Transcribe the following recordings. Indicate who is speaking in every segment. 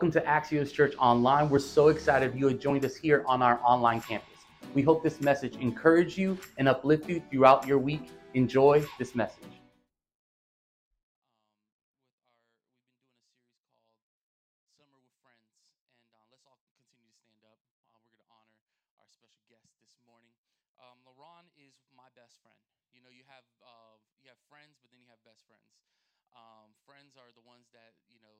Speaker 1: Welcome to Axios Church Online. We're so excited you have joined us here on our online campus. We hope this message encourage you and uplift you throughout your week. Enjoy this message.
Speaker 2: Um, LaRon uh, um, is my best friend. You know, you have uh, you have friends, but then you have best friends. Um, friends are the ones that you know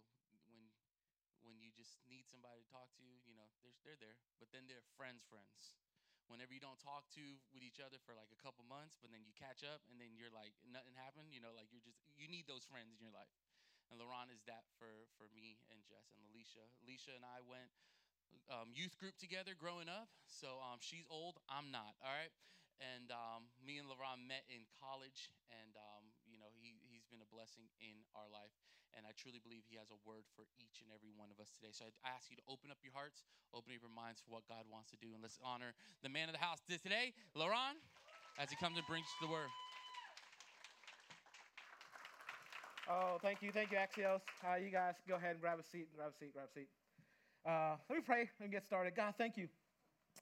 Speaker 2: just need somebody to talk to. You know, they're they're there. But then they're friends, friends. Whenever you don't talk to with each other for like a couple months, but then you catch up, and then you're like nothing happened. You know, like you're just you need those friends in your life. And LaRon is that for, for me and Jess and Alicia. Alicia and I went um, youth group together growing up. So um, she's old, I'm not, all right? And um, me and LaRon met in college, and um, you know he, he's been a blessing in our life. And I truly believe he has a word for each and every one of us today. So I ask you to open up your hearts, open up your minds for what God wants to do, and let's honor the man of the house today, LaRon, as he comes and brings the word.
Speaker 3: Oh, thank you, thank you, Axios. Uh, you guys go ahead and grab a seat, grab a seat, grab a seat. Uh, let me pray and get started. God, thank you.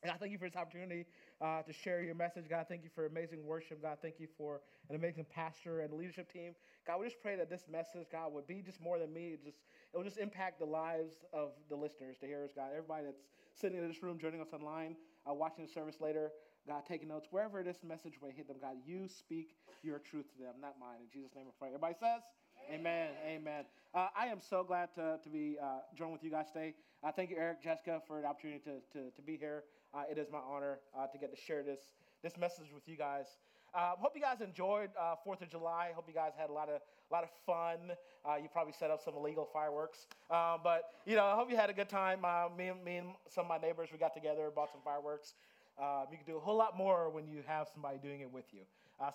Speaker 3: And I thank you for this opportunity uh, to share your message. God, thank you for amazing worship. God, thank you for an amazing pastor and leadership team. God, we just pray that this message, God, would be just more than me. It just it will just impact the lives of the listeners, the hearers, God. Everybody that's sitting in this room, joining us online, uh, watching the service later, God, taking notes, wherever this message will hit them, God, you speak your truth to them, not mine. In Jesus' name I pray. Everybody says, Amen. Amen. Uh, I am so glad to, to be uh, joined with you guys today. Uh, thank you, Eric, Jessica, for the opportunity to, to, to be here. Uh, it is my honor uh, to get to share this, this message with you guys. Uh, hope you guys enjoyed Fourth of July. Hope you guys had a lot of lot of fun. you probably set up some illegal fireworks, but you know, I hope you had a good time. me, and, me and some of my neighbors, we got together, bought some fireworks. you can do a whole lot more when you have somebody doing it with you.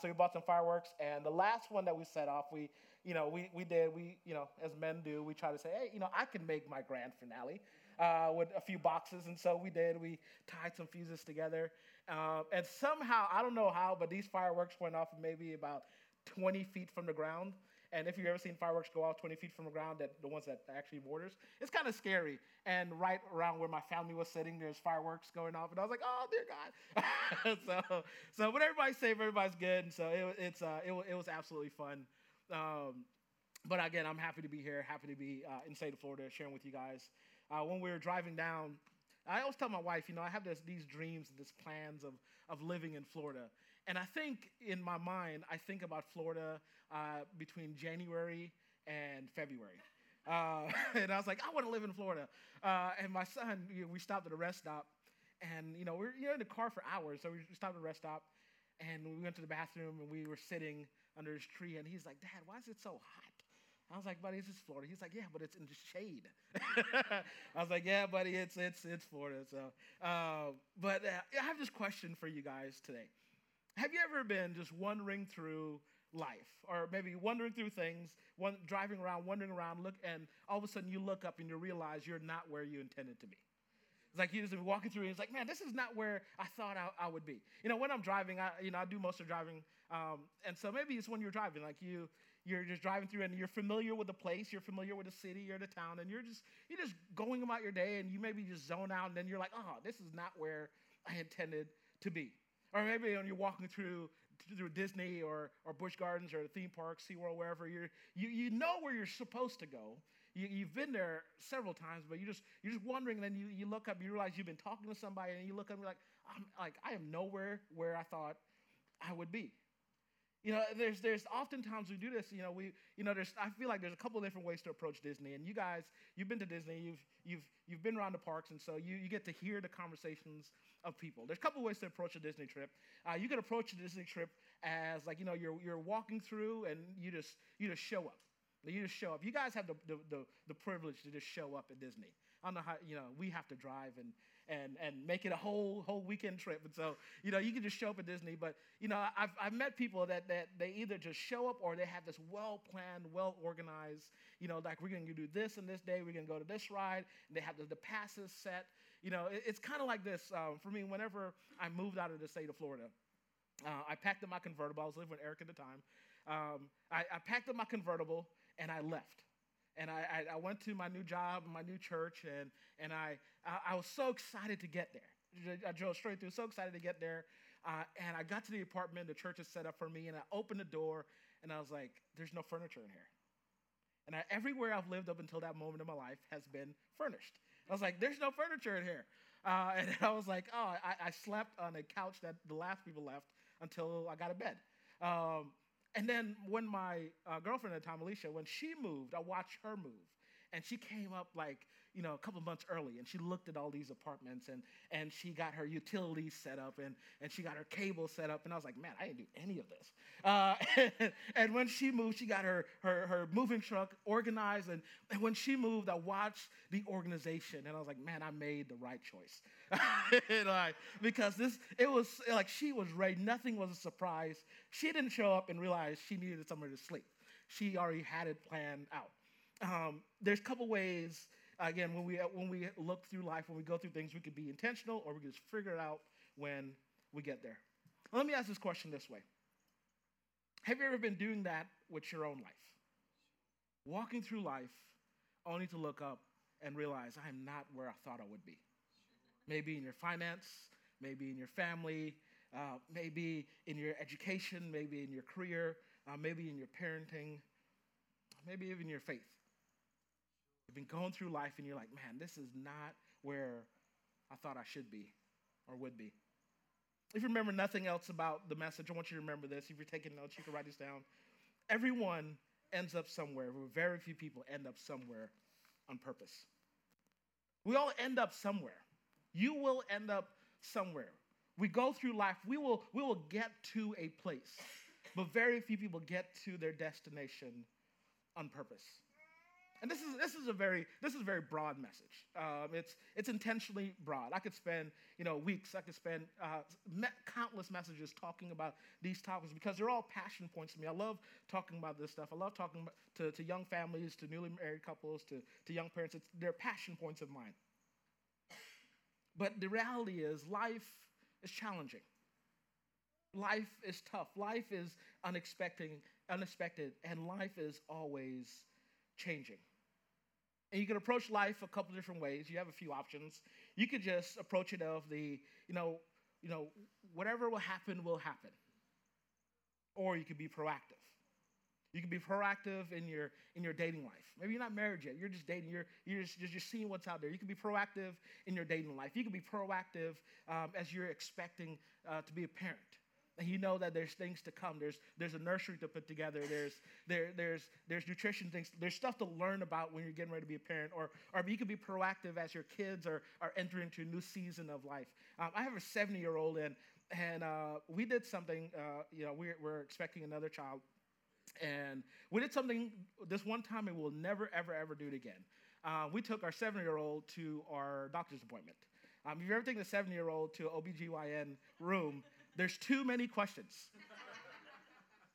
Speaker 3: so we bought some fireworks, and the last one that we set off, we you know, we, we did, we, you know, as men do, we try to say, hey, you know, I can make my grand finale uh, with a few boxes. And so we did. We tied some fuses together. Uh, and somehow, I don't know how, but these fireworks went off maybe about 20 feet from the ground. And if you've ever seen fireworks go off 20 feet from the ground, that the ones that actually borders, it's kind of scary. And right around where my family was sitting, there's fireworks going off, and I was like, "Oh dear God!" so, so, but everybody's safe, everybody's good, and so it, it's uh, it, it was absolutely fun. Um, but again, I'm happy to be here, happy to be uh, in state of Florida, sharing with you guys. Uh, when we were driving down, I always tell my wife, you know, I have this, these dreams and these plans of, of living in Florida. And I think in my mind, I think about Florida uh, between January and February. Uh, and I was like, I want to live in Florida. Uh, and my son, you know, we stopped at a rest stop, and you know, we are you know, in the car for hours. So we stopped at a rest stop, and we went to the bathroom, and we were sitting under his tree, and he's like, Dad, why is it so hot? I was like, buddy, it's just Florida. He's like, yeah, but it's in the shade. I was like, yeah, buddy, it's it's it's Florida. So, uh, but uh, I have this question for you guys today. Have you ever been just wandering through life, or maybe wandering through things, one, driving around, wandering around, look, and all of a sudden you look up and you realize you're not where you intended to be? It's like you just walking through, and it's like, man, this is not where I thought I, I would be. You know, when I'm driving, I you know I do most of driving, um, and so maybe it's when you're driving, like you you're just driving through and you're familiar with the place, you're familiar with the city or the town, and you're just you're just going about your day, and you maybe just zone out, and then you're like, oh, this is not where I intended to be. Or maybe when you're walking through through Disney or or Busch Gardens or the theme park, SeaWorld, wherever you're you you know where you're supposed to go, you, have been there several times, but you're just you're just wondering. And then you, you look up, you realize you've been talking to somebody, and you look up and you're like, I'm like I am nowhere where I thought I would be. You know, there's there's oftentimes we do this. You know, we you know there's I feel like there's a couple different ways to approach Disney. And you guys, you've been to Disney, you've you've you've been around the parks, and so you you get to hear the conversations of people. There's a couple ways to approach a Disney trip. Uh, you can approach a Disney trip as like you know you're you're walking through and you just you just show up. You just show up. You guys have the, the, the, the, privilege to just show up at Disney. I don't know how, you know, we have to drive and, and, and make it a whole, whole weekend trip. And so, you know, you can just show up at Disney. But, you know, I've, I've met people that, that they either just show up or they have this well planned, well organized, you know, like we're going to do this and this day, we're going to go to this ride, and they have the, the passes set. You know, it, it's kind of like this um, for me whenever I moved out of the state of Florida. Uh, I packed up my convertible. I was living with Eric at the time. Um, I, I packed up my convertible and I left. And I, I, went to my new job, my new church, and, and I, I, I was so excited to get there. I drove straight through, so excited to get there. Uh, and I got to the apartment the church is set up for me, and I opened the door, and I was like, there's no furniture in here. And I, everywhere I've lived up until that moment in my life has been furnished. I was like, there's no furniture in here. Uh, and I was like, oh, I, I, slept on a couch that the last people left until I got a bed. Um, and then when my uh, girlfriend at the time, Alicia, when she moved, I watched her move. And she came up like, you know, a couple months early and she looked at all these apartments and, and she got her utilities set up and, and she got her cable set up. And I was like, man, I didn't do any of this. Uh, and, when she moved, she got her, her, her moving truck organized. And, and when she moved, I watched the organization and I was like, man, I made the right choice. because this, it was like she was ready. Nothing was a surprise. She didn't show up and realize she needed somewhere to sleep. She already had it planned out. Um, there's a couple ways again, when we, when we look through life, when we go through things, we could be intentional or we could just figure it out when we get there. Let me ask this question this way Have you ever been doing that with your own life? Walking through life only to look up and realize I am not where I thought I would be. Maybe in your finance, maybe in your family, uh, maybe in your education, maybe in your career, uh, maybe in your parenting, maybe even your faith. You've been going through life and you're like, man, this is not where I thought I should be or would be. If you remember nothing else about the message, I want you to remember this. If you're taking notes, you can write this down. Everyone ends up somewhere, very few people end up somewhere on purpose. We all end up somewhere. You will end up somewhere. We go through life, we will, we will get to a place, but very few people get to their destination on purpose. And this is, this is a very this is a very broad message. Um, it's it's intentionally broad. I could spend you know weeks. I could spend uh, me- countless messages talking about these topics because they're all passion points to me. I love talking about this stuff. I love talking to, to young families, to newly married couples, to, to young parents. It's, they're passion points of mine. But the reality is, life is challenging. Life is tough. Life is unexpected, unexpected, and life is always changing. And you can approach life a couple different ways. You have a few options. You could just approach it of the, you know, you know, whatever will happen will happen. Or you could be proactive. You can be proactive in your in your dating life. Maybe you're not married yet. You're just dating. You're you're just, just seeing what's out there. You can be proactive in your dating life. You can be proactive um, as you're expecting uh, to be a parent you know that there's things to come. There's, there's a nursery to put together. There's, there, there's, there's nutrition things. There's stuff to learn about when you're getting ready to be a parent. Or, or you can be proactive as your kids are, are entering into a new season of life. Um, I have a 70 year old, and, and uh, we did something, uh, you know, we're, we're expecting another child. And we did something this one time and we'll never, ever, ever do it again. Uh, we took our seven year old to our doctor's appointment. Um, if you ever taken a seven year old to an OBGYN room, there's too many questions.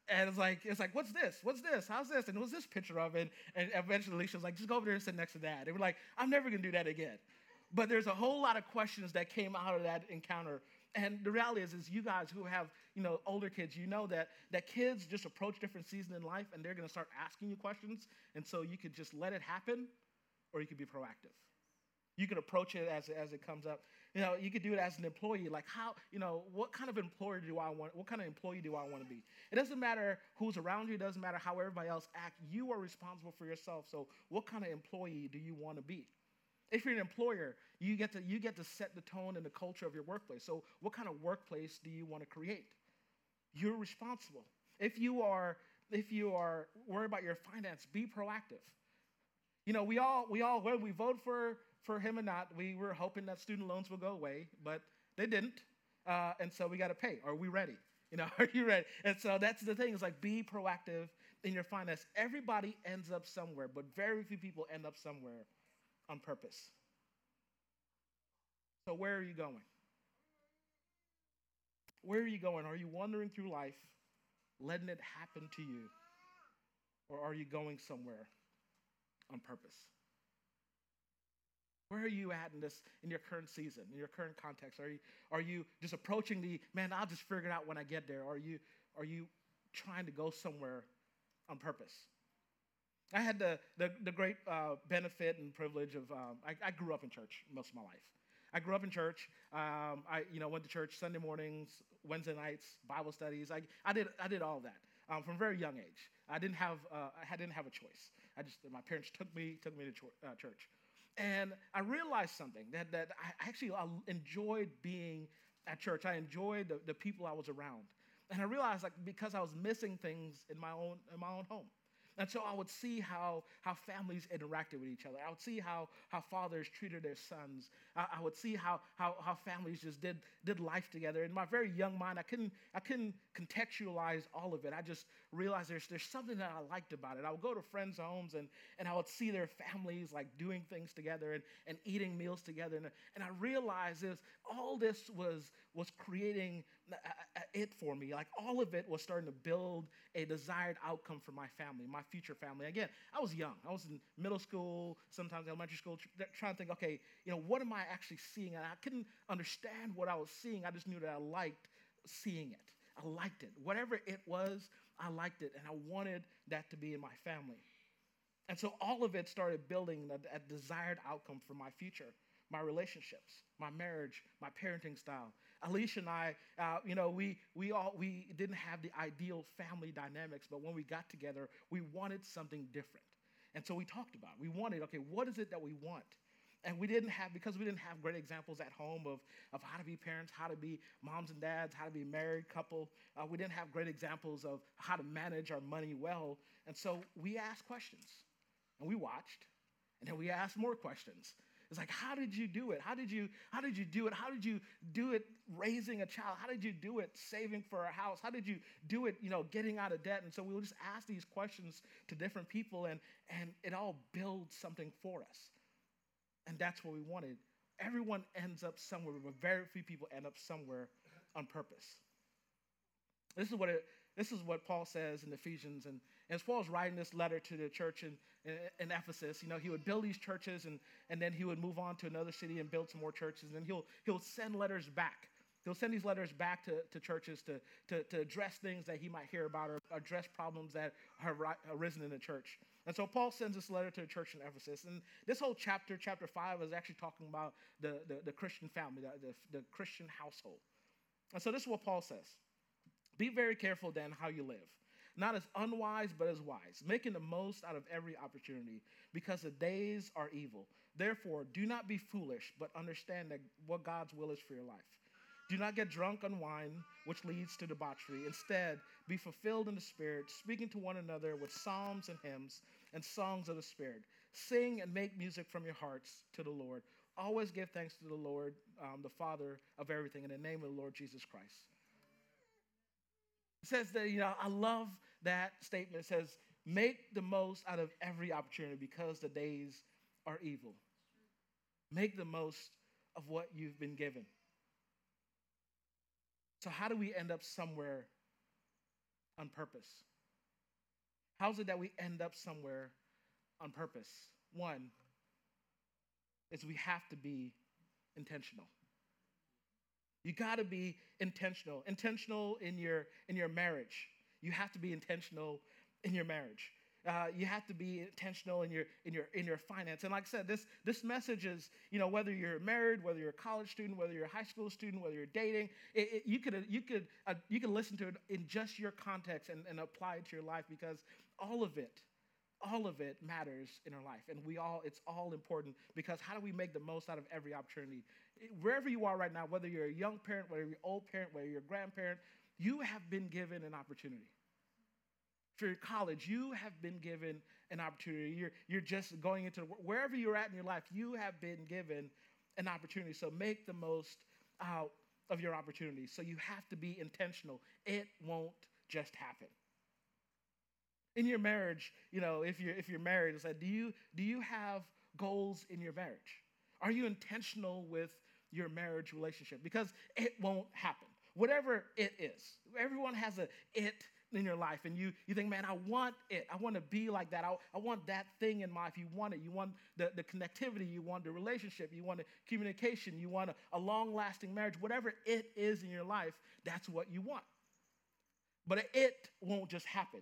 Speaker 3: and it's like, it's like, what's this? What's this? How's this? And what's this picture of? And, and eventually she was like, just go over there and sit next to that. And we're like, I'm never gonna do that again. But there's a whole lot of questions that came out of that encounter. And the reality is, is you guys who have, you know, older kids, you know that that kids just approach different seasons in life and they're gonna start asking you questions. And so you could just let it happen, or you could be proactive. You can approach it as, as it comes up. You know, you could do it as an employee. Like how, you know, what kind of employer do I want? What kind of employee do I want to be? It doesn't matter who's around you. It doesn't matter how everybody else act. You are responsible for yourself. So what kind of employee do you want to be? If you're an employer, you get to you get to set the tone and the culture of your workplace. So what kind of workplace do you want to create? You're responsible. If you are if you are worried about your finance, be proactive. You know, we all we all whether we vote for for him or not, we were hoping that student loans would go away, but they didn't. Uh, and so we got to pay. Are we ready? You know, are you ready? And so that's the thing. Is like be proactive in your finance. Everybody ends up somewhere, but very few people end up somewhere on purpose. So where are you going? Where are you going? Are you wandering through life, letting it happen to you, or are you going somewhere on purpose? Where are you at in this in your current season, in your current context? Are you are you just approaching the man, I'll just figure it out when I get there? Are you are you trying to go somewhere on purpose? I had the, the, the great uh, benefit and privilege of, um, I, I, grew up in church most of my life. I grew up in church. Um, I, you know, went to church Sunday mornings, Wednesday nights, Bible studies. I, I, did, I did all that um, from a very young age. I didn't have, uh, I didn't have a choice. I just, my parents took me, took me to uh, church. And I realized something that, that I actually I enjoyed being at church. I enjoyed the, the people I was around. And I realized like because I was missing things in my own, in my own home. And so I would see how, how families interacted with each other. I would see how, how fathers treated their sons. I, I, would see how, how, how families just did, did life together. In my very young mind, I couldn't, I couldn't contextualize all of it. I just realized there's, there's something that I liked about it. I would go to friends' homes and, and I would see their families like doing things together and, and eating meals together. And, and I realized this, all this was, was creating uh, uh, uh, it for me. Like all of it was starting to build a desired outcome for my family, my future family. Again, I was young. I was in middle school, sometimes elementary school, trying to think, okay, you know, what am I actually seeing? I couldn't understand what I was seeing. I just knew that I liked seeing it. I liked it. Whatever it was, I liked it. And I wanted that to be in my family. And so all of it started building a desired outcome for my future my relationships, my marriage, my parenting style. Alicia and I, uh, you know, we, we, all, we didn't have the ideal family dynamics, but when we got together, we wanted something different. And so we talked about it. We wanted, okay, what is it that we want? And we didn't have, because we didn't have great examples at home of, of how to be parents, how to be moms and dads, how to be a married couple, uh, we didn't have great examples of how to manage our money well. And so we asked questions and we watched, and then we asked more questions. It's like, how did you do it? How did you, how did you do it? How did you do it raising a child? How did you do it saving for a house? How did you do it, you know, getting out of debt? And so we will just ask these questions to different people and, and it all builds something for us. And that's what we wanted. Everyone ends up somewhere, but very few people end up somewhere on purpose. This is what it, this is what Paul says in Ephesians. And, and as Paul's writing this letter to the church in, in, in, Ephesus, you know, he would build these churches and, and then he would move on to another city and build some more churches. And he'll, he'll send letters back. He'll send these letters back to, to churches to, to, to address things that he might hear about or address problems that have arisen in the church. And so Paul sends this letter to the church in Ephesus. And this whole chapter, chapter 5, is actually talking about the, the, the Christian family, the, the, the Christian household. And so this is what Paul says. Be very careful then how you live, not as unwise, but as wise, making the most out of every opportunity, because the days are evil. Therefore, do not be foolish, but understand that what God's will is for your life. Do not get drunk on wine, which leads to debauchery. Instead, be fulfilled in the Spirit, speaking to one another with psalms and hymns and songs of the Spirit. Sing and make music from your hearts to the Lord. Always give thanks to the Lord, um, the Father of everything, in the name of the Lord Jesus Christ It says that, you know, I love that statement. It says, make the most out of every opportunity because the days are evil. Make the most of what you've been given. So, how do we end up somewhere on purpose? How's it that we end up somewhere on purpose? One is we have to be intentional. You got to be intentional. Intentional in your in your marriage. You have to be intentional in your marriage. Uh, you have to be intentional in your in your in your finance. And like I said, this this message is you know whether you're married, whether you're a college student, whether you're a high school student, whether you're dating, it, it, you could you could uh, you can listen to it in just your context and, and apply it to your life because all of it all of it matters in our life. And we all it's all important because how do we make the most out of every opportunity? Wherever you are right now whether you're a young parent whether you're an old parent whether you're a grandparent you have been given an opportunity for your college you have been given an opportunity you're, you're just going into wherever you're at in your life you have been given an opportunity so make the most out of your opportunity so you have to be intentional it won't just happen in your marriage, you know, if you're if you're married, it's like, do you do you have goals in your marriage? Are you intentional with your marriage relationship? Because it won't happen. Whatever it is. Everyone has a it in your life, and you you think, man, I want it. I want to be like that. I, I want that thing in my life. You want it. You want the, the connectivity, you want the relationship, you want the communication, you want a, a long-lasting marriage. Whatever it is in your life, that's what you want. But it won't just happen.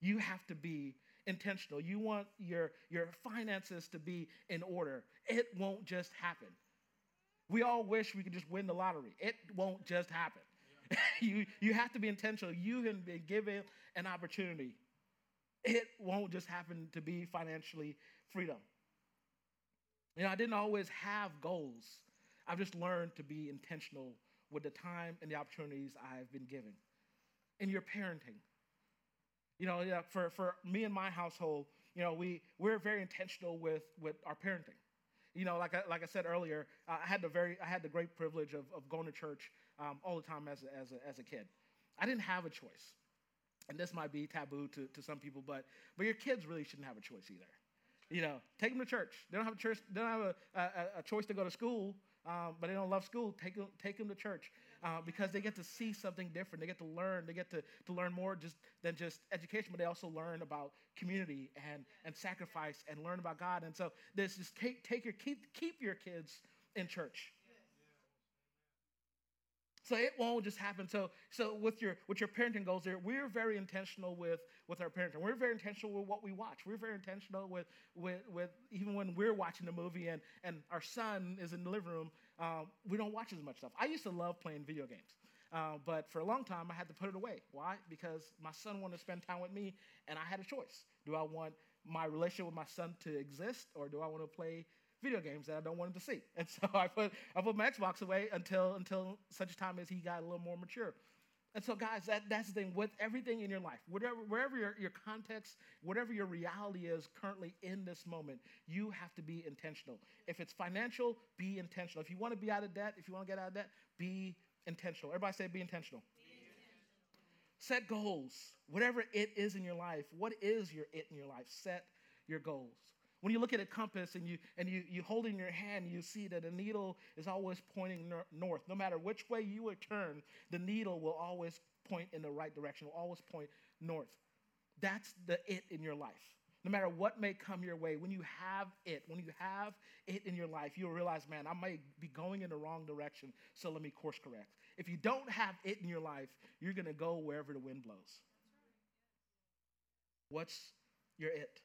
Speaker 3: You have to be intentional. You want your, your finances to be in order. It won't just happen. We all wish we could just win the lottery. It won't just happen. you, you have to be intentional. You have been given an opportunity. It won't just happen to be financially freedom. You know, I didn't always have goals. I've just learned to be intentional with the time and the opportunities I've been given. In your parenting, you know, yeah, for, for me and my household, you know, we, we're very intentional with, with our parenting. You know, like I, like I said earlier, I had the very I had the great privilege of, of going to church um, all the time as a, as, a, as a kid. I didn't have a choice. And this might be taboo to, to some people, but, but your kids really shouldn't have a choice either. You know, take them to church. They don't have a church. They don't have a, a, a choice to go to school, um, but they don't love school. Take them, take them to church uh, because they get to see something different. They get to learn. They get to, to learn more just than just education, but they also learn about community and, and sacrifice and learn about God. And so this is take, take your keep keep your kids in church. So it won't just happen. So, so with your with your parenting goals there, we're very intentional with with our parenting. We're very intentional with what we watch. We're very intentional with with with even when we're watching the movie and and our son is in the living room, um, we don't watch as much stuff. I used to love playing video games. Uh, but for a long time, I had to put it away. Why? Because my son wanted to spend time with me, and I had a choice. Do I want my relationship with my son to exist, or do I want to play video games that I don't want him to see. And so I put I put my Xbox away until until such time as he got a little more mature. And so, guys, that, that's the thing with everything in your life, whatever, wherever your, your context, whatever your reality is currently in this moment, you have to be intentional. If it's financial, be intentional. If you want to be out of debt, if you want to get out of debt, be intentional. Everybody say, be intentional. Be intentional. Set goals. Whatever it is in your life, what is your it in your life? Set your goals. When you look at a compass and you and you, you hold it in your hand, you see that the needle is always pointing nor- north. No matter which way you would turn, the needle will always point in the right direction, will always point north. That's the it in your life. No matter what may come your way, when you have it, when you have it in your life, you'll realize, man, I might be going in the wrong direction, so let me course correct. If you don't have it in your life, you're going to go wherever the wind blows. What's your it?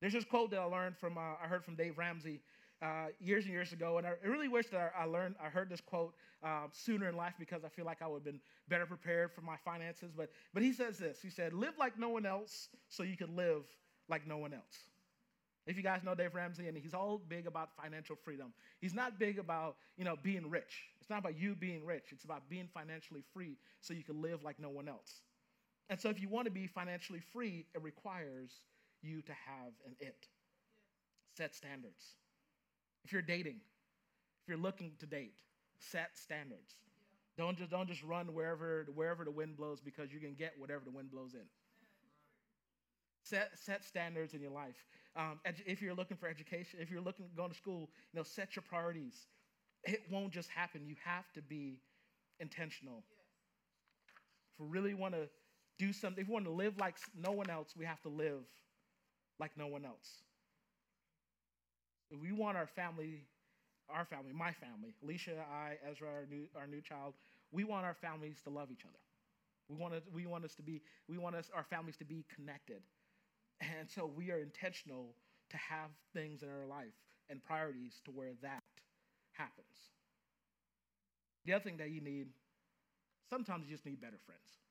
Speaker 3: There's this quote that I learned from, uh, I heard from Dave Ramsey uh, years and years ago, and I really wish that I learned, I heard this quote um, sooner in life because I feel like I would have been better prepared for my finances. But, but he says this He said, Live like no one else so you can live like no one else. If you guys know Dave Ramsey, and he's all big about financial freedom. He's not big about, you know, being rich. It's not about you being rich. It's about being financially free so you can live like no one else. And so if you want to be financially free, it requires you to have an it. Set standards. If you're dating, if you're looking to date, set standards. Don't just don't just run wherever wherever the wind blows because you can get whatever the wind blows in. Set set standards in your life. Um, if you're looking for education, if you're looking going to school, you know, set your priorities. It won't just happen. You have to be intentional. If we really want to do something, if we want to live like no one else, we have to live like no one else. If we want our family, our family, my family, Alicia, I, Ezra, our new, our new child, we want our families to love each other. We want, to, we want us to be, we want us, our families to be connected. And so we are intentional to have things in our life and priorities to where that happens. The other thing that you need, sometimes you just need better friends.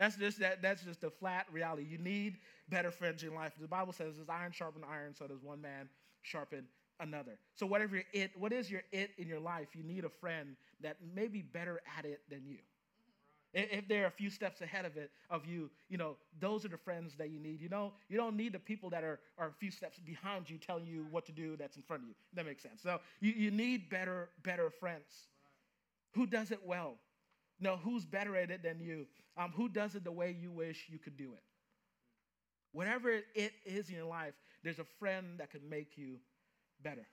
Speaker 3: That's just that, that's just a flat reality. You need better friends in life. The Bible says, "As iron sharpen iron, so does one man sharpen another." So whatever your it, what is your it in your life? You need a friend that may be better at it than you. If they're a few steps ahead of it of you, you know those are the friends that you need. You know you don't need the people that are, are a few steps behind you telling you what to do that's in front of you. That makes sense. So you, you need better better friends. Who does it well? No, who's better at it than you? Um, who does it the way you wish you could do it? Whatever it is in your life, there's a friend that can make you better.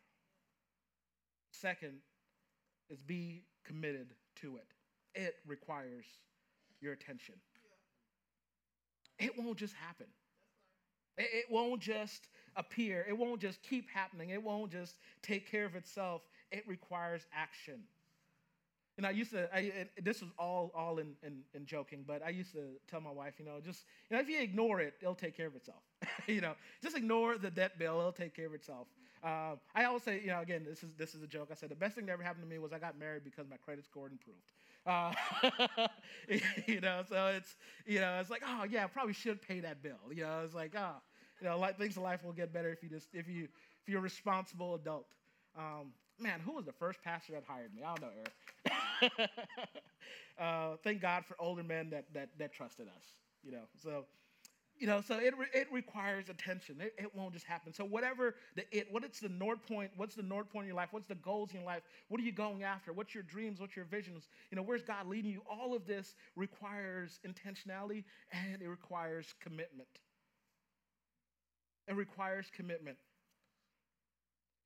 Speaker 3: Second is be committed to it. It requires your attention. It won't just happen. It won't just appear. It won't just keep happening. It won't just take care of itself. It requires action. Know, I used to, I, this was all, all in, in, in, joking, but I used to tell my wife, you know, just, you know, if you ignore it, it'll take care of itself. you know, just ignore the debt bill, it'll take care of itself. Uh, I always say, you know, again, this is, this is a joke. I said the best thing that ever happened to me was I got married because my credit score improved. Uh, you know, so it's, you know, it's like, oh, yeah, I probably should pay that bill. You know, it's like, oh, you know, like, things in life will get better if you just, if you, if you're a responsible adult. Um, man, who was the first pastor that hired me? I don't know, Eric. uh, thank God for older men that, that, that trusted us, you know. So, you know, so it, re- it requires attention. It, it won't just happen. So whatever the it, what it's the North Point, what's the North Point in your life? What's the goals in your life? What are you going after? What's your dreams? What's your visions? You know, where's God leading you? All of this requires intentionality and it requires commitment. It requires commitment.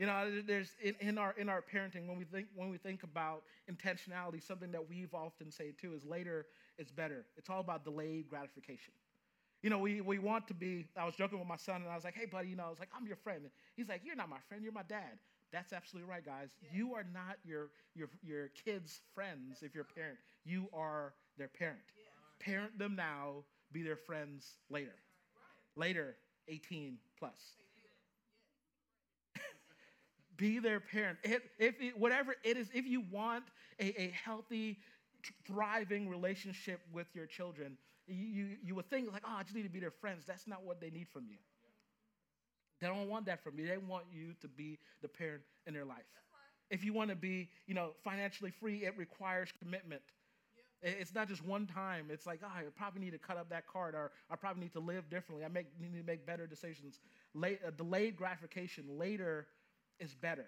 Speaker 3: You know, there's in, in, our in our parenting when we think when we think about intentionality, something that we've often say too is later is better. It's all about delayed gratification. You know, we, we want to be. I was joking with my son, and I was like, "Hey, buddy, you know, I was like, I'm your friend." He's like, "You're not my friend. You're my dad." That's absolutely right, guys. Yeah. You are not your your your kids' friends if you're a parent. You are their parent. Yeah. Parent them now. Be their friends later. Right. Later, 18 plus be their parent. If, if it, whatever it is, if you want a, a healthy, thriving relationship with your children, you, you, would think like, oh, I just need to be their friends. That's not what they need from you. They don't want that from you. They want you to be the parent in their life. If you want to be, you know, financially free, it requires commitment. It's not just one time. It's like, oh, I probably need to cut up that card, or I probably need to live differently. I make, need to make better decisions. Late, uh, delayed gratification later is better.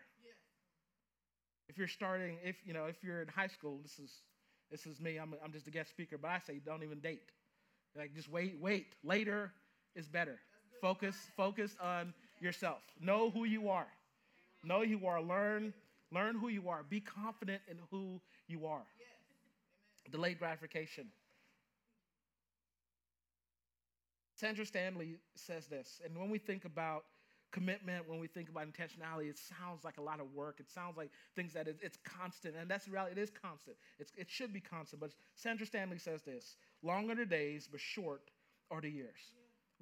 Speaker 3: If you're starting, if you know, if you're in high school, this is this is me. I'm, I'm just a guest speaker, but I say don't even date. Like just wait, wait. Later is better. Focus, focus on yourself. Know who you are. Know who you are. Learn, learn who you are. Be confident in who you are. Delayed gratification. Sandra Stanley says this, and when we think about commitment, when we think about intentionality, it sounds like a lot of work. It sounds like things that it's constant, and that's the reality. It is constant. It's, it should be constant. But Sandra Stanley says this: "Long are the days, but short are the years."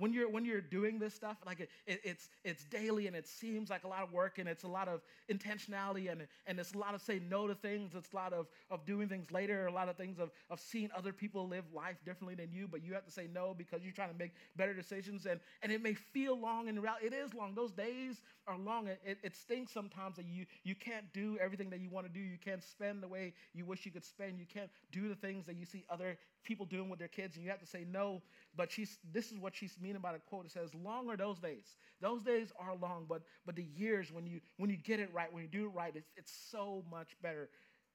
Speaker 3: When you're when you're doing this stuff like it, it, it's it's daily and it seems like a lot of work and it's a lot of intentionality and and it's a lot of saying no to things. It's a lot of of doing things later a lot of things of of seeing other people live life differently than you but you have to say no because you're trying to make better decisions and and it may feel long in reality. It is long. Those days are long. It, it, it stinks sometimes that you you can't do everything that you want to do. You can't spend the way you wish you could spend. You can't do the things that you see other people doing with their kids and you have to say no but she's this is what she's meaning by the quote. It says, "Long are those days. Those days are long, but but the years when you when you get it right, when you do it right, it's it's so much better.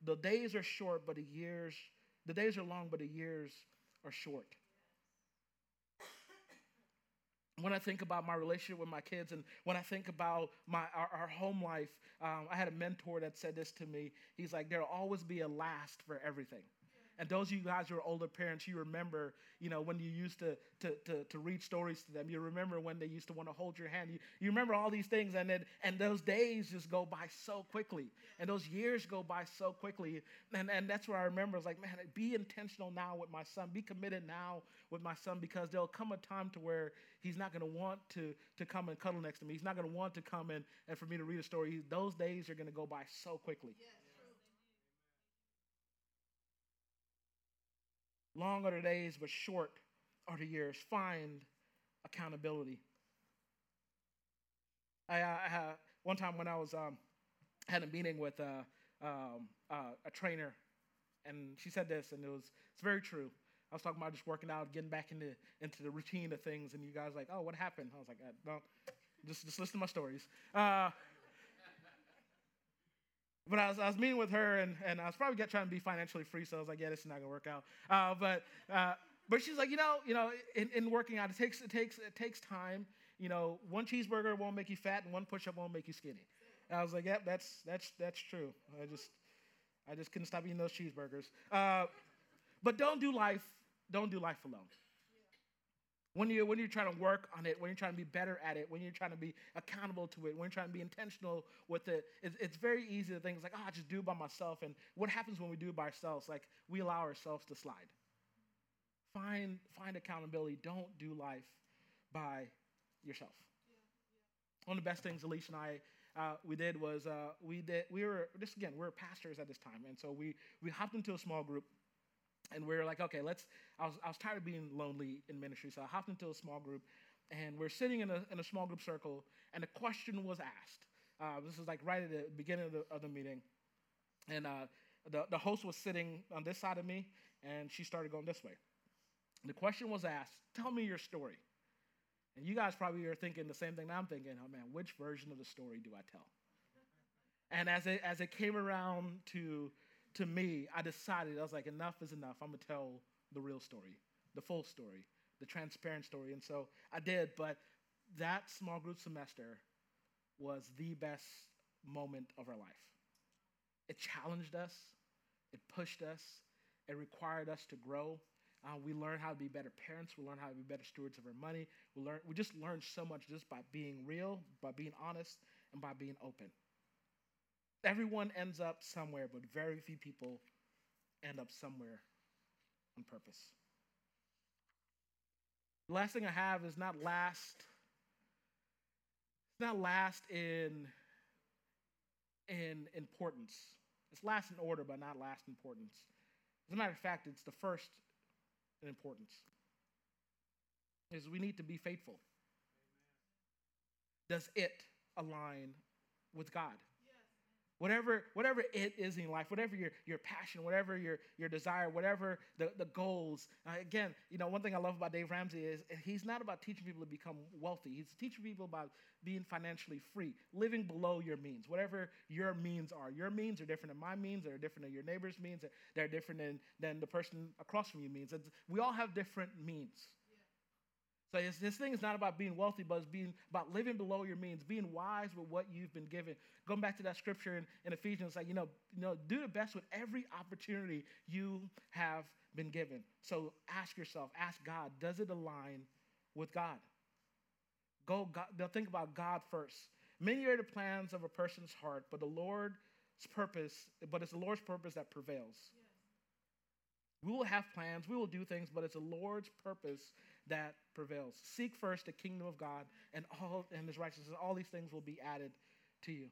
Speaker 3: The days are short, but the years the days are long, but the years are short." when I think about my relationship with my kids and when I think about my our, our home life, um, I had a mentor that said this to me. He's like, "There'll always be a last for everything." And those of you guys who are older parents, you remember, you know, when you used to, to, to, to read stories to them. You remember when they used to want to hold your hand. You, you remember all these things, and then and those days just go by so quickly. And those years go by so quickly. And, and that's where I remember. It's like, man, be intentional now with my son. Be committed now with my son because there'll come a time to where he's not going to want to, to come and cuddle next to me. He's not going to want to come and, and for me to read a story. Those days are going to go by so quickly. Yes. Long are the days, but short are the years. Find accountability. I, I, I one time when I was um, had a meeting with uh, um, uh, a trainer, and she said this, and it was it's very true. I was talking about just working out, getting back into into the routine of things, and you guys like, oh, what happened? I was like, uh, no, just just listen to my stories. Uh, but I was, I was meeting with her, and, and I was probably get, trying to be financially free, so I was like, yeah, this is not gonna work out. Uh, but uh, but she's like, you know, you know, in, in working out, it takes it takes it takes time. You know, one cheeseburger won't make you fat, and one push-up won't make you skinny. And I was like, yep, yeah, that's that's that's true. I just I just couldn't stop eating those cheeseburgers. Uh, but don't do life don't do life alone. When you're, when you're trying to work on it, when you're trying to be better at it, when you're trying to be accountable to it, when you're trying to be intentional with it, it's, it's very easy to think, it's like, oh, I just do it by myself. And what happens when we do it by ourselves? Like, we allow ourselves to slide. Find, find accountability. Don't do life by yourself. One of the best things Alicia and I uh, we did was uh, we did we were just again we were pastors at this time, and so we we hopped into a small group, and we were like, okay, let's. I was I was tired of being lonely in ministry, so I hopped into a small group, and we're sitting in a in a small group circle, and a question was asked. Uh, this is like right at the beginning of the, of the meeting, and uh, the the host was sitting on this side of me, and she started going this way. The question was asked, "Tell me your story." And you guys probably are thinking the same thing I'm thinking. Oh man, which version of the story do I tell? And as it as it came around to to me, I decided I was like, enough is enough. I'm gonna tell the real story, the full story, the transparent story. And so I did. But that small group semester was the best moment of our life. It challenged us. It pushed us. It required us to grow. Uh, we learned how to be better parents. We learned how to be better stewards of our money. We learn. We just learned so much just by being real, by being honest, and by being open. Everyone ends up somewhere, but very few people end up somewhere on purpose. The last thing I have is not last. It's not last in in importance. It's last in order, but not last in importance. As a matter of fact, it's the first in importance. Is we need to be faithful. Does it align with God? Whatever, whatever it is in life, whatever your, your passion, whatever your, your desire, whatever the, the goals. Uh, again, you know, one thing I love about Dave Ramsey is he's not about teaching people to become wealthy. He's teaching people about being financially free, living below your means, whatever your means are. Your means are different than my means, they're different than your neighbor's means, they're different than, than the person across from you means. It's, we all have different means. So this thing is not about being wealthy, but it's being about living below your means, being wise with what you've been given. Going back to that scripture in, in Ephesians, like you know, you know, do the best with every opportunity you have been given. So ask yourself, ask God, does it align with God? Go, God, they'll think about God first. Many are the plans of a person's heart, but the Lord's purpose, but it's the Lord's purpose that prevails. Yes. We will have plans, we will do things, but it's the Lord's purpose that prevails. Seek first the kingdom of God and all and his righteousness. All these things will be added to you.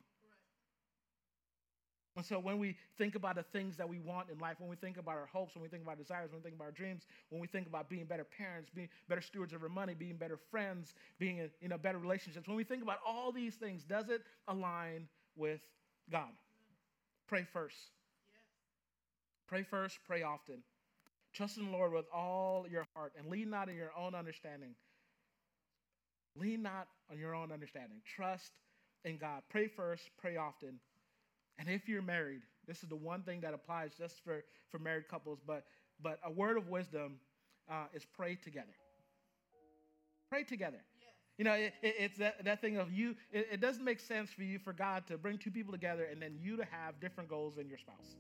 Speaker 3: And so when we think about the things that we want in life, when we think about our hopes, when we think about our desires, when we think about our dreams, when we think about being better parents, being better stewards of our money, being better friends, being in you know, better relationships, when we think about all these things, does it align with God? Pray first. Pray first, pray often. Trust in the Lord with all your heart and lean not on your own understanding. Lean not on your own understanding. Trust in God. Pray first, pray often. And if you're married, this is the one thing that applies just for, for married couples, but, but a word of wisdom uh, is pray together. Pray together. You know, it, it, it's that, that thing of you, it, it doesn't make sense for you, for God to bring two people together and then you to have different goals than your spouse.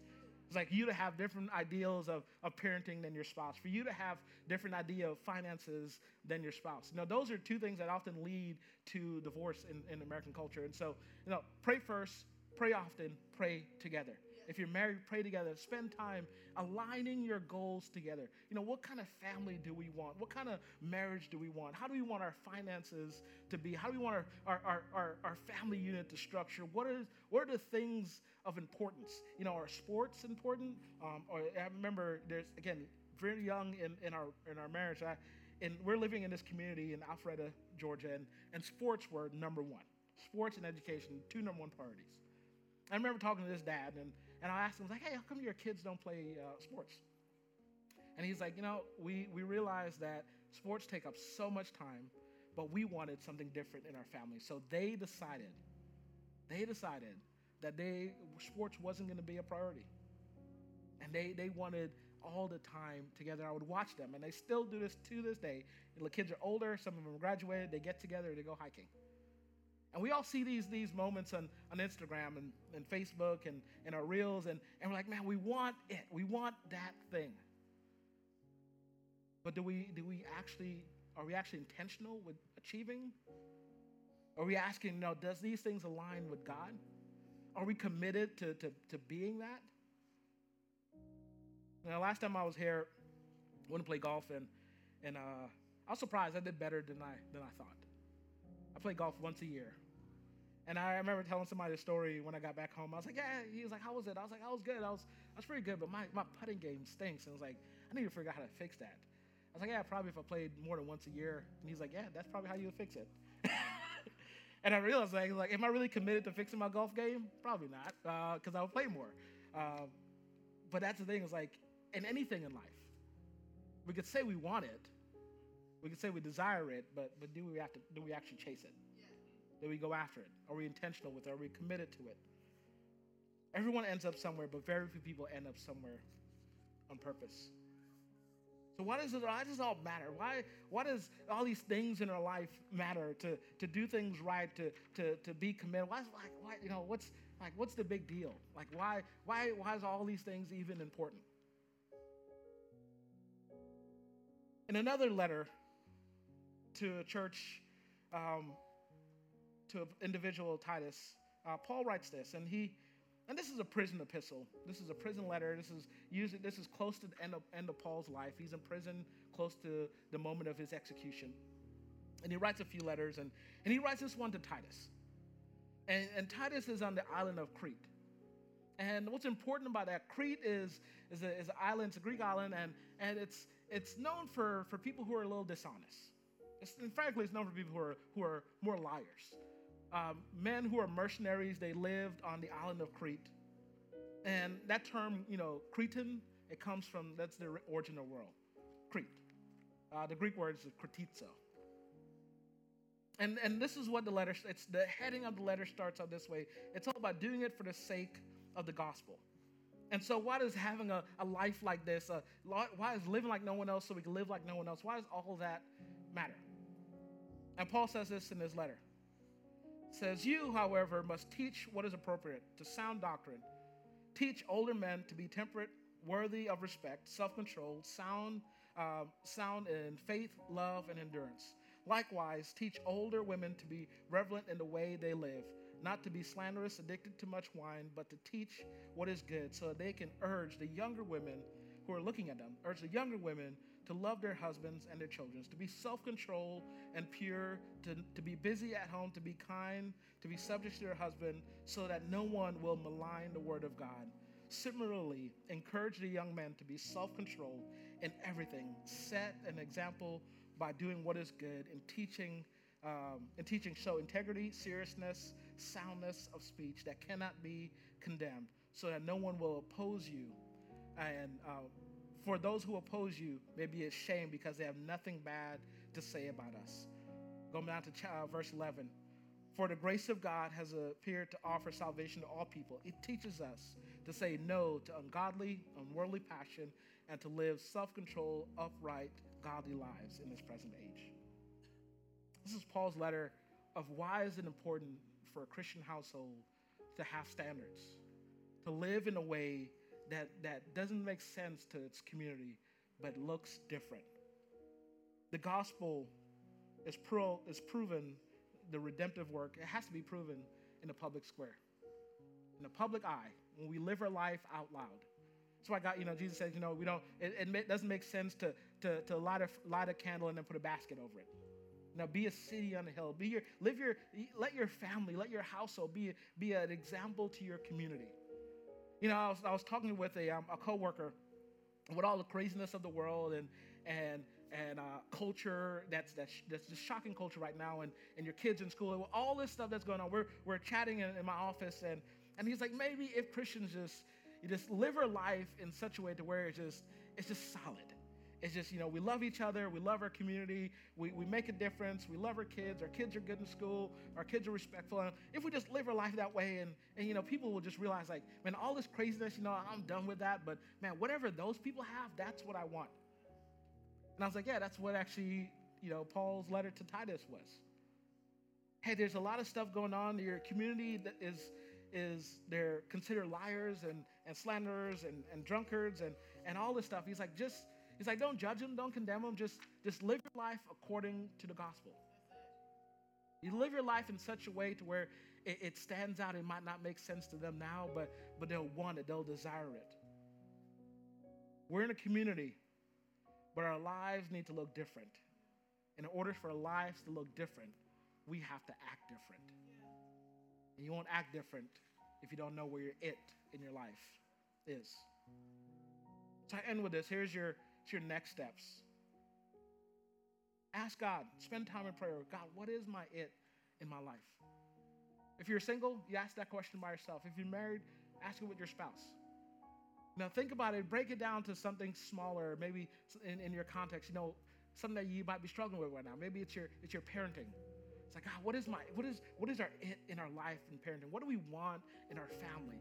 Speaker 3: It's like you to have different ideals of, of parenting than your spouse, for you to have different idea of finances than your spouse. Know, those are two things that often lead to divorce in, in American culture. And so, you know, pray first, pray often, pray together. If you're married, pray together. Spend time aligning your goals together. You know, what kind of family do we want? What kind of marriage do we want? How do we want our finances to be? How do we want our, our, our, our family unit to structure? What, is, what are the things of importance? You know, are sports important? Um, or I remember there's, again, very young in, in, our, in our marriage, I, and we're living in this community in Alpharetta, Georgia, and, and sports were number one. Sports and education, two number one priorities. I remember talking to this dad, and and I asked him, I like, hey, how come your kids don't play uh, sports? And he's like, you know, we, we realized that sports take up so much time, but we wanted something different in our family. So they decided, they decided that they sports wasn't going to be a priority. And they, they wanted all the time together. I would watch them, and they still do this to this day. The kids are older, some of them graduated, they get together, they go hiking. And we all see these, these moments on, on Instagram and, and Facebook and, and our reels, and, and we're like, man, we want it. We want that thing. But do we, do we actually are we actually intentional with achieving? Are we asking, you know, does these things align with God? Are we committed to, to, to being that? Now, last time I was here, I went to play golf, and, and uh, I was surprised I did better than I, than I thought. I play golf once a year. And I remember telling somebody the story when I got back home. I was like, yeah, he was like, how was it? I was like, I was good. I was, I was pretty good, but my, my putting game stinks. And I was like, I need to figure out how to fix that. I was like, yeah, probably if I played more than once a year. And he's like, yeah, that's probably how you would fix it. And I realized, like, like, am I really committed to fixing my golf game? Probably not, because uh, I'll play more. Uh, but that's the thing is like, in anything in life, we could say we want it, we could say we desire it, but but do we have to do we actually chase it? Do we go after it? Are we intentional with it? Are we committed to it? Everyone ends up somewhere, but very few people end up somewhere on purpose. So why does it why does it all matter? Why why does all these things in our life matter to to do things right, to to to be committed? Why like why you know what's like what's the big deal? Like why why why is all these things even important? In another letter to a church, um, to an individual Titus, uh, Paul writes this, and he and this is a prison epistle. This is a prison letter. This is usually this is close to the end of, end of Paul's life. He's in prison, close to the moment of his execution. And he writes a few letters, and, and he writes this one to Titus. And, and Titus is on the island of Crete. And what's important about that, Crete is, is, a, is an island, it's a Greek island, and, and it's, it's known for, for people who are a little dishonest. It's, and frankly, it's known for people who are, who are more liars um, men who are mercenaries. They lived on the island of Crete. And that term, you know, Cretan, it comes from, that's the origin of the world, Crete. Uh, the Greek word is kretizo. And, and this is what the letter, it's the heading of the letter starts out this way. It's all about doing it for the sake of the gospel. And so, why does having a, a life like this, uh, why is living like no one else so we can live like no one else, why does all that matter? And Paul says this in his letter says, You, however, must teach what is appropriate to sound doctrine. Teach older men to be temperate, worthy of respect, self controlled, sound, uh, sound in faith, love, and endurance. Likewise, teach older women to be reverent in the way they live, not to be slanderous, addicted to much wine, but to teach what is good, so that they can urge the younger women who are looking at them, urge the younger women to love their husbands and their children, to be self controlled and pure, to, to be busy at home, to be kind, to be subject to their husband, so that no one will malign the word of God. Similarly, encourage the young men to be self controlled in everything. Set an example by doing what is good and teaching. Um, and teaching show integrity, seriousness, soundness of speech that cannot be condemned, so that no one will oppose you and uh, for those who oppose you may be ashamed because they have nothing bad to say about us. Going down to uh, verse 11. For the grace of God has appeared to offer salvation to all people. It teaches us to say no to ungodly, unworldly passion, and to live self controlled, upright, godly lives in this present age. This is Paul's letter of why is it important for a Christian household to have standards, to live in a way that, that doesn't make sense to its community, but looks different. The gospel is, pro, is proven, the redemptive work, it has to be proven in the public square, in the public eye, when we live our life out loud. That's why God, you know, Jesus says, you know, we don't, it, it doesn't make sense to, to, to light, a, light a candle and then put a basket over it. Now, be a city on a hill. Be your, live your, let your family, let your household be, be an example to your community. You know, I was, I was talking with a, um, a coworker with all the craziness of the world and, and, and uh, culture that's, that's, that's just shocking culture right now and, and your kids in school, and all this stuff that's going on. We're, we're chatting in, in my office and, and he's like, maybe if Christians just, you just live our life in such a way to where it's just, it's just solid. It's just, you know, we love each other, we love our community, we, we make a difference, we love our kids, our kids are good in school, our kids are respectful. And if we just live our life that way, and, and you know, people will just realize, like, man, all this craziness, you know, I'm done with that, but man, whatever those people have, that's what I want. And I was like, yeah, that's what actually, you know, Paul's letter to Titus was. Hey, there's a lot of stuff going on. Your community that is is they're considered liars and, and slanderers and, and drunkards and, and all this stuff. He's like, just He's like, don't judge them, don't condemn them. Just, just live your life according to the gospel. You live your life in such a way to where it, it stands out. It might not make sense to them now, but, but they'll want it, they'll desire it. We're in a community, but our lives need to look different. In order for our lives to look different, we have to act different. And you won't act different if you don't know where your it in your life is. So I end with this. Here's your, here's your next steps. Ask God, spend time in prayer. God, what is my it in my life? If you're single, you ask that question by yourself. If you're married, ask it with your spouse. Now think about it, break it down to something smaller, maybe in, in your context, you know, something that you might be struggling with right now. Maybe it's your it's your parenting. It's like, God, what is my what is what is our it in our life in parenting? What do we want in our family?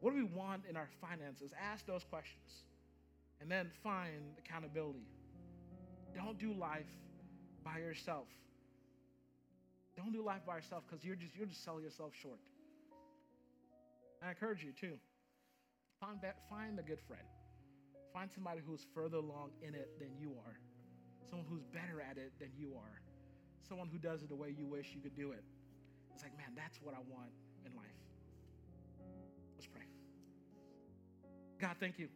Speaker 3: What do we want in our finances? Ask those questions. And then find accountability. Don't do life by yourself. Don't do life by yourself because you're just you're just selling yourself short. I encourage you too. Find that, find a good friend. Find somebody who's further along in it than you are. Someone who's better at it than you are. Someone who does it the way you wish you could do it. It's like, man, that's what I want in life. Let's pray. God, thank you.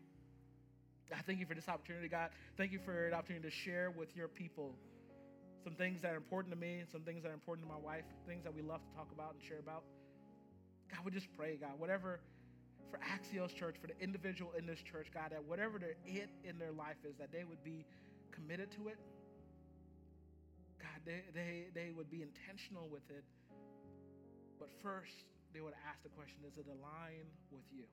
Speaker 3: God, thank you for this opportunity, God. Thank you for the opportunity to share with your people some things that are important to me, some things that are important to my wife, things that we love to talk about and share about. God, we just pray, God, whatever for Axios Church, for the individual in this church, God, that whatever their it in their life is, that they would be committed to it. God, they, they, they would be intentional with it. But first, they would ask the question, does it align with you?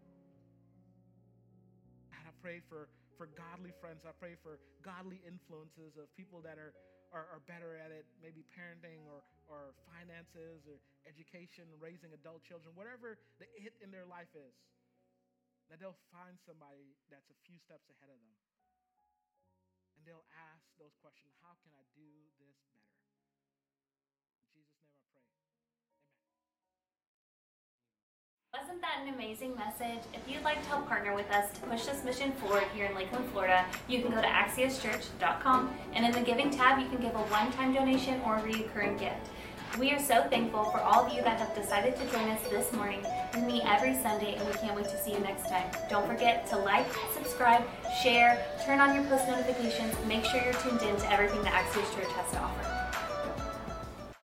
Speaker 3: God, I pray for, for godly friends. I pray for godly influences of people that are, are, are better at it, maybe parenting or, or finances or education, raising adult children, whatever the it in their life is that they'll find somebody that's a few steps ahead of them. And they'll ask those questions How can I do this
Speaker 4: Wasn't that an amazing message? If you'd like to help partner with us to push this mission forward here in Lakeland, Florida, you can go to axioschurch.com and in the giving tab, you can give a one time donation or a recurring gift. We are so thankful for all of you that have decided to join us this morning. We meet every Sunday and we can't wait to see you next time. Don't forget to like, subscribe, share, turn on your post notifications, make sure you're tuned in to everything that Axios Church has to offer.